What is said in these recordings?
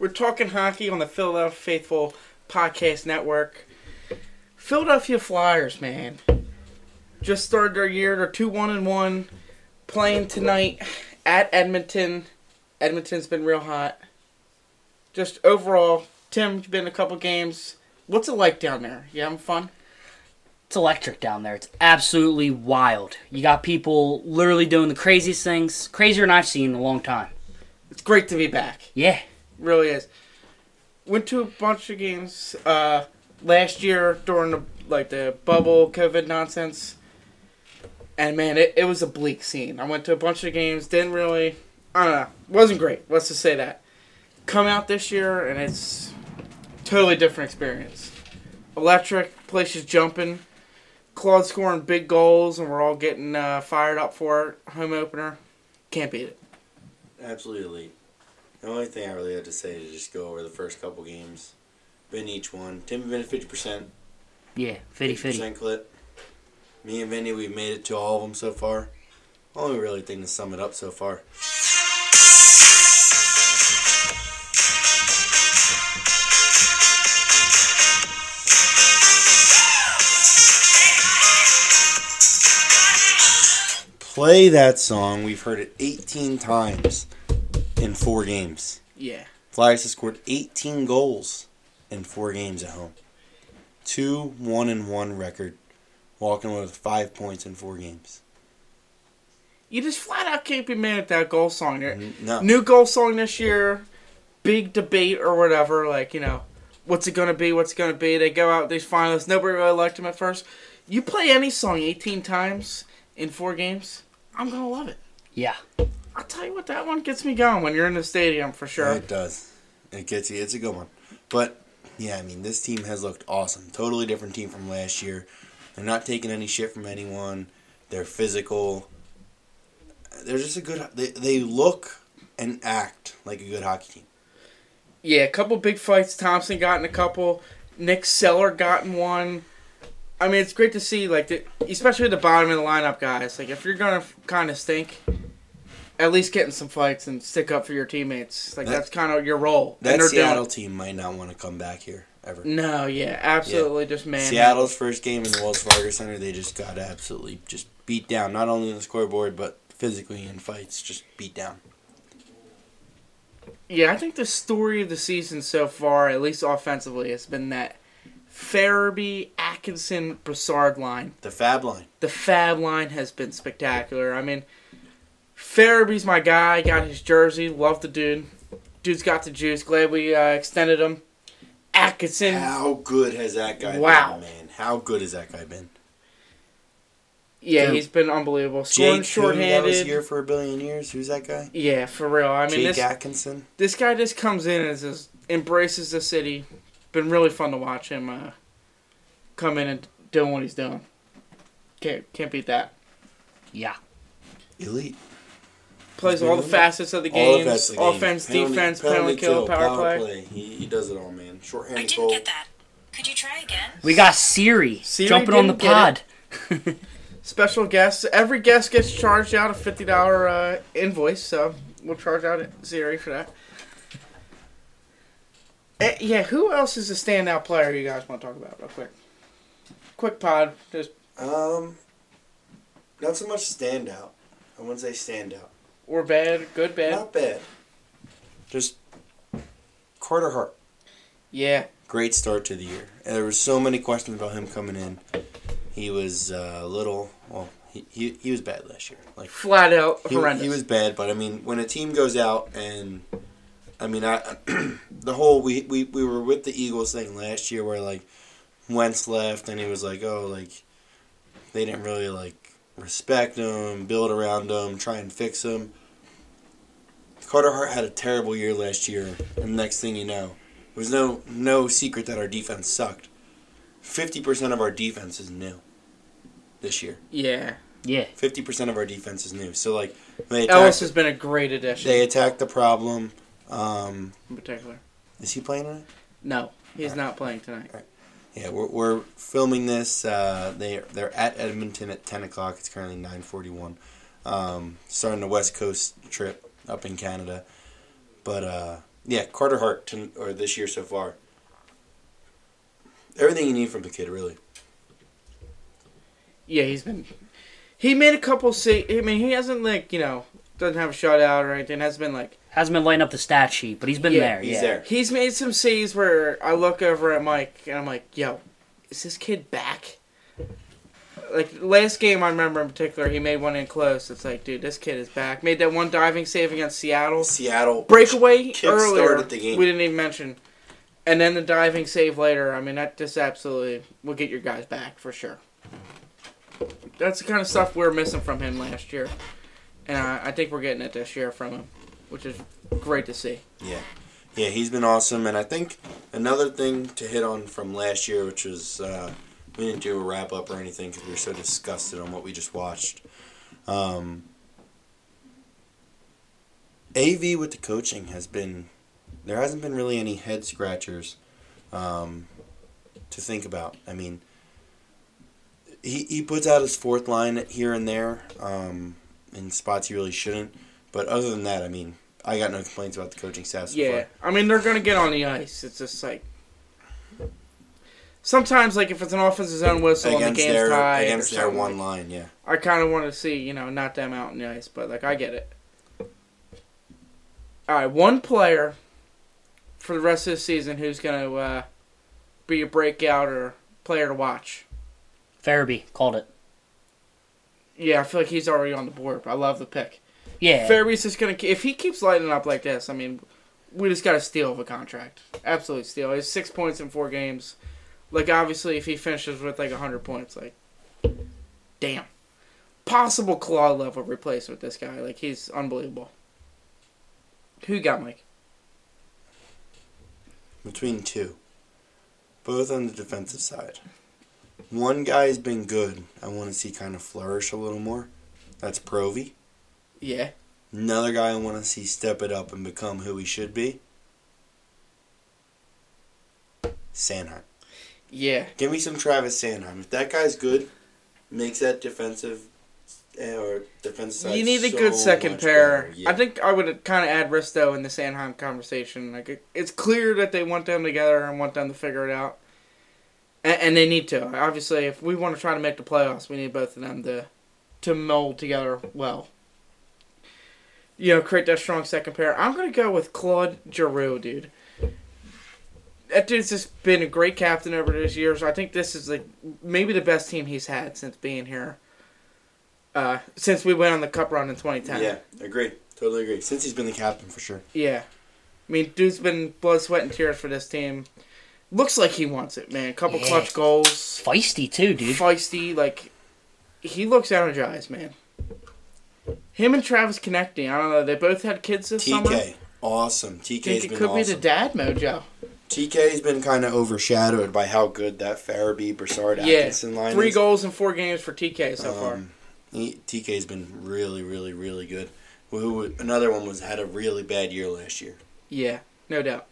We're talking hockey on the Philadelphia Faithful Podcast Network. Philadelphia Flyers, man, just started their year. They're two one and one, playing tonight at Edmonton. Edmonton's been real hot. Just overall, Tim, you've been in a couple games. What's it like down there? You having fun? It's electric down there. It's absolutely wild. You got people literally doing the craziest things, crazier than I've seen in a long time. It's great to be back. Yeah. Really is. Went to a bunch of games uh, last year during the like the bubble COVID nonsense, and man, it, it was a bleak scene. I went to a bunch of games, didn't really, I don't know, wasn't great. Let's just say that. Come out this year and it's totally different experience. Electric, place is jumping. Claude scoring big goals, and we're all getting uh, fired up for it. Home opener, can't beat it. Absolutely. The only thing I really had to say is just go over the first couple games. Been each one. Tim been at fifty percent. Yeah. Fitty fitty. percent clip. Me and Vinny, we've made it to all of them so far. Only really thing to sum it up so far. Play that song. We've heard it 18 times in four games. Yeah. Flyers have scored 18 goals in four games at home. Two one and one record, walking away with five points in four games. You just flat out can't be mad at that goal song. There. No, New goal song this year, big debate or whatever. Like you know, what's it gonna be? What's it gonna be? They go out these finalists. Nobody really liked him at first. You play any song eighteen times in four games, I'm gonna love it. Yeah. I'll tell you what, that one gets me going when you're in the stadium for sure. it does. It gets you. It's a good one. But yeah, I mean, this team has looked awesome. Totally different team from last year. They're not taking any shit from anyone. They're physical. They're just a good. They they look and act like a good hockey team. Yeah, a couple big fights. Thompson got in a couple. Nick Seeler got in one. I mean, it's great to see, like, the, especially at the bottom of the lineup guys. Like, if you're gonna kind of stink, at least get in some fights and stick up for your teammates. Like, That- that's kind of your role. That Seattle doing. team might not want to come back here ever. No, yeah, absolutely, just man. Seattle's first game in the Wells Fargo Center, they just got absolutely just beat down. Not only on the scoreboard, but physically in fights, just beat down. Yeah, I think the story of the season so far, at least offensively, has been that Farabee, Atkinson, Brassard line. The Fab line. the Fab line has been spectacular. I mean, Farabee's my guy. Got his jersey. Love the dude. Dude's got the juice. Glad we uh, extended him. Atkinson. How good has that guy Wow. been, man? How good has that guy been? Yeah, Dude. he's been unbelievable. Scoring Jake, who that was here for a billion years. Who's that guy? Yeah, for real. I mean, Jake this Atkinson. this guy just comes in and just embraces the city. Been really fun to watch him uh, come in and doing what he's doing. Can't can't beat that. Yeah. Elite. Plays all the facets of the All game. the of the game. Offense, Penalty- defense, penalty, kill, power, play. He, he does it all, man. Short I Shorthanded didn't goal. get that. Could you try again? We got Siri, Siri jumping on the pod. special guests. Every guest gets charged out a fifty dollar uh, invoice, so we'll charge out Siri for that. Eh, yeah, who else is a standout player you guys want to talk about real quick? Quick pod, just Um, not so much standout. I wouldn't say standout. Or bad, good, bad. Not bad. Just Carter Hart. Yeah, Great start to the year. And there were so many questions about him coming in. He was uh, a little. Well, he, he, he was bad last year. Like flat out he, horrendous. he was bad, but I mean, when a team goes out and I mean, I the whole we, we we were with the Eagles thing last year where like Wentz left and he was like, oh, like they didn't really like respect him, build around him, try and fix him. Carter Hart had a terrible year last year, and next thing you know, it was no no secret that our defense sucked. Fifty percent of our defense is new this year. yeah, Yeah. Fifty percent of our defense is new. So like they Ellis has been a great addition they attacked the problem. Um, in particular. is he playing tonight? No, he's not playing tonight. Yeah, we're, we're filming this. Uh, they they're at Edmonton at ten o'clock. It's currently nine forty one. Um, starting the West Coast trip up in Canada, but uh, yeah, Carter Hart to, or this year so far. Everything you need from the kid, really. Yeah, he's been. He made a couple sa I mean, he hasn't like you know doesn't have a shutout or anything. Has been like Hasn't been lighting up the stat sheet, but he's been Yeah, there. he's yeah. there. he's made some saves where I look over at Mike and I'm like, yo, is this kid back? Like last game, I remember in particular, he made one in close. It's like, dude, this kid is back. Made that one diving save against Seattle. Seattle breakaway earlier. the game. We didn't even mention, and then the diving save later. I mean, that just absolutely will get your guys back for sure. That's the kind of stuff we are missing from him last year, and I, I think we're getting it this year from him, which is great to see. Yeah, yeah, he's been awesome, and I think another thing to hit on from last year, which was uh, we didn't do a wrap up or anything because we were so disgusted on what we just watched. Um, AV with the coaching has been there hasn't been really any head scratchers um, to think about. I mean, he he puts out his fourth line here and there um, in spots he really shouldn't, but other than that, I mean, I got no complaints about the coaching staff. So Yeah, far. I mean they're gonna get on the ice. It's just like sometimes, like if it's an offensive zone whistle and the game's their tied against their something, one line, yeah. I kind of want to see you know not them out on the ice, but like I get it. All right, one player for the rest of the season who's gonna uh, be a breakout or player to watch. Farabee called it. Yeah, I feel like he's already on the board. I love the pick. Yeah. Farabee's just gonna if he keeps lighting up like this. I mean, we just got a steal of a contract. Absolute steal. He's six points in four games. Like obviously, if he finishes with like hundred points, like damn, possible claw level replacement. With this guy, like he's unbelievable. Who you got, Mike? Between two. Both on the defensive side. One guy's been good. I want to see kind of flourish a little more. That's Provy. Yeah, Another guy I want to see step it up and become who he should be. Sanheim. Yeah, Give me some Travis Sanheim. If that guy's good, makes that defensive eh, or defensive side you need a so good second pair. Yeah. I think I would kind of add Risto in the Sanheim conversation. Like it, it's clear that they want them together and want them to figure it out, and, and they need to. Obviously, if we want to try to make the playoffs, we need both of them to to mold together well. You know, create that strong second pair. I'm gonna go with Claude Giroux, dude. That dude's just been a great captain over these years. I think this is like maybe the best team he's had since being here. Uh, since we went on the cup run in 2010. Yeah, agree. Totally agree. Since he's been the captain for sure. Yeah. I mean, dude's been blood, sweat, and tears for this team. Looks like he wants it, man. Couple Yeah. clutch goals. Feisty too, dude. Feisty. Like, he looks energized, man. Him and Travis connecting. I don't know. They both had kids this summer. TK, awesome. TK's think it been could be the dad mojo. TK's been kind of overshadowed by how good that Farabee Brassard Yeah. Atkinson line Three is. goals in four games for TK so far. Um, he, TK's been really, really, really good. Who another one was had a really bad year last year. Yeah, no doubt.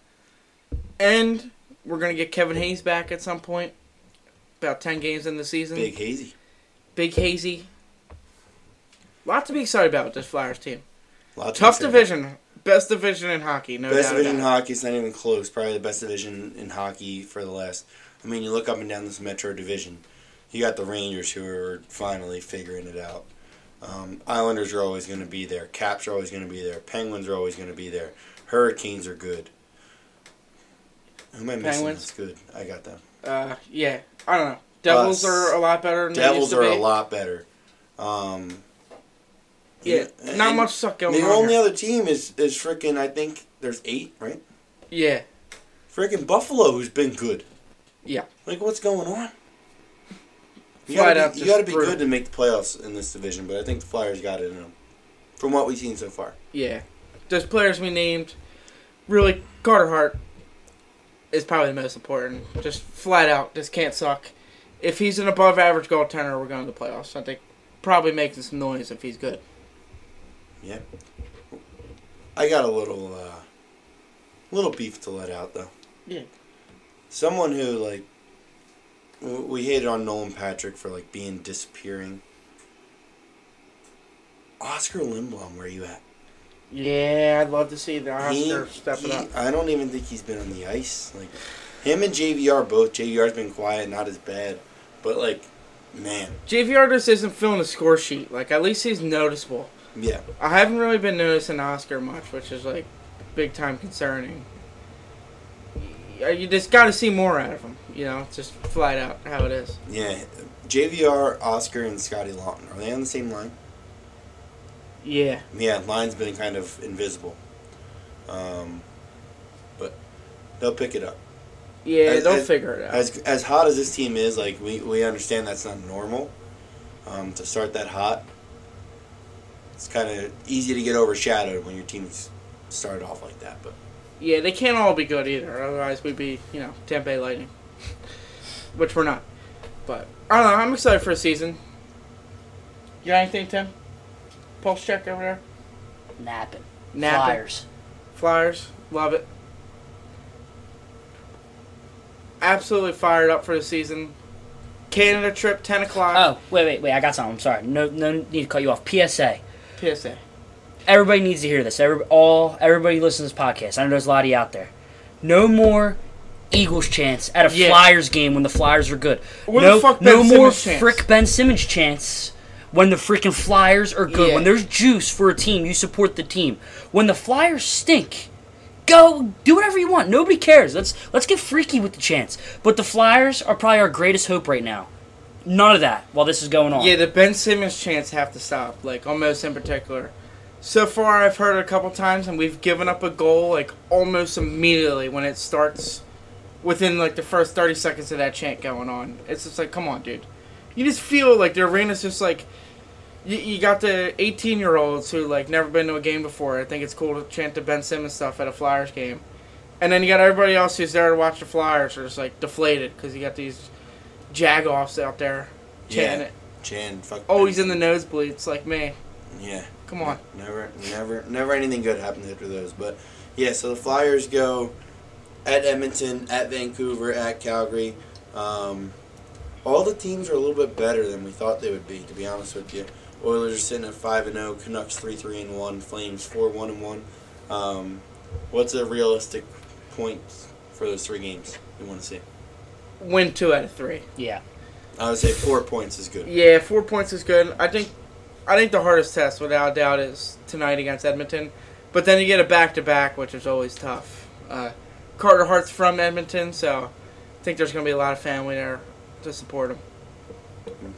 And we're going to get Kevin Hayes back at some point. About 10 games in the season. Big hazy. Big hazy. Lot to be excited about with this Flyers team. Lot to Tough division. Best division in hockey, no Best doubt division in about hockey. It's not even close. Probably the best division in hockey for the last. I mean, you look up and down this Metro division. You got the Rangers who are finally figuring it out. Um, Islanders are always going to be there. Caps are always going to be there. Penguins are always going to be there. Hurricanes are good. Who am I missing? Penguins? That's good. I got them. Uh, yeah, I don't know. Devils Us. are a lot better than Devils they used are to a lot better. Um, Yeah, and- not and much suck going The on. only other team is is freaking. I think there's eight, right? Yeah, Freaking Buffalo, who's been good. Yeah. Like, what's going on? You gotta, be, you gotta be good to make the playoffs in this division, but I think the Flyers got it in them. From what we've seen so far. yeah. Those players we named, really, Carter Hart is probably the most important. Just flat out, just can't suck. If he's an above average goaltender, we're going to the playoffs. I think probably making some noise if he's good. Yeah. I got a little, uh, little beef to let out, though. Yeah. Someone who, like, we hated on Nolan Patrick for, like, being disappearing. Oscar Lindblom, where are you at? Yeah, I'd love to see the He- Oscar step it he- up. I don't even think he's been on the ice. Like him and JVR both. JVR's been quiet, not as bad, but like, man, JVR just isn't filling the score sheet. Like at least he's noticeable. Yeah, I haven't really been noticing Oscar much, which is like big time concerning. You just got to see more out of him. You know, it's just flat out how it is. yeah. JVR, Oscar, and Scotty Laughton are they on the same line? Yeah, Yeah, line's been kind of invisible, um, but they'll pick it up. yeah, As- they'll as- figure it out. As as hot as this team is, like we, we understand that's not normal. Um, to start that hot, it's kind of easy to get overshadowed when your team's started off like that. But yeah, they can't all be good either. Otherwise, we'd be you know Tampa Bay Lightning, which we're not. But I don't know. I'm excited for the season. You got anything, Tim? Pulse check over there. Napping. Napping. Flyers. Flyers, love it. Absolutely fired up for the season. Canada trip, ten o'clock. Oh, wait, wait, wait. I got something. I'm sorry. No, no need to cut you off. PSA. PSA. Everybody needs to hear this. Every, all everybody listens to this podcast. I know there's a lot of you out there. No more Eagles chants at a Yeah. Flyers game when the Flyers are good. No, the fuck no more Simmons frick Ben Simmons chants when the freaking Flyers are good. Yeah. When there's juice for a team, you support the team. When the Flyers stink, go do whatever you want. Nobody cares. Let's let's get freaky with the chants. But the Flyers are probably our greatest hope right now. None of that while this is going on. Yeah, the Ben Simmons chants have to stop. Like almost in particular. So far, I've heard it a couple times, and we've given up a goal like almost immediately when it starts. Within like the first thirty seconds of that chant going on, it's just like, come on, dude. You just feel like the arena's just like. You, you got the 18 year olds who like never been to a game before. I think it's cool to chant the Ben Simmons stuff at a Flyers game, and then you got everybody else who's there to watch the Flyers are just like deflated because you got these jagoffs out there chanting Yeah. it. Chan, fuck. Always in the nosebleeds, like me. Yeah. Come on. Never, never, never anything good happens after those. But yeah, so the Flyers go at Edmonton, at Vancouver, at Calgary. Um, all the teams are a little bit better than we thought they would be. To be honest with you, Oilers are sitting at five and zero, Canucks three three and one, Flames four one and one. Um, what's a realistic point for those three games you want to see? Win two out of three. yeah. I would say four points is good. Yeah, four points is good. I think, I think the hardest test, without doubt, is tonight against Edmonton. But then you get a back to back, which is always tough. Uh, Carter Hart's from Edmonton, so I think there's going to be a lot of family there to support him.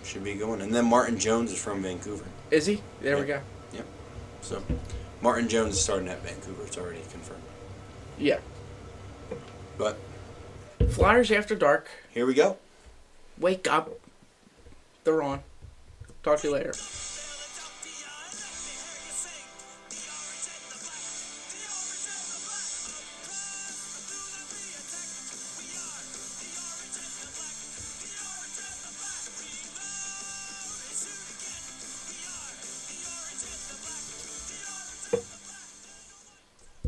Should be going. And then Martin Jones is from Vancouver. Is he? There we go. Yep. So Martin Jones is starting at Vancouver. It's already confirmed. Yeah. But Flyers after dark. here we go. Wake up. They're on. Talk to you later.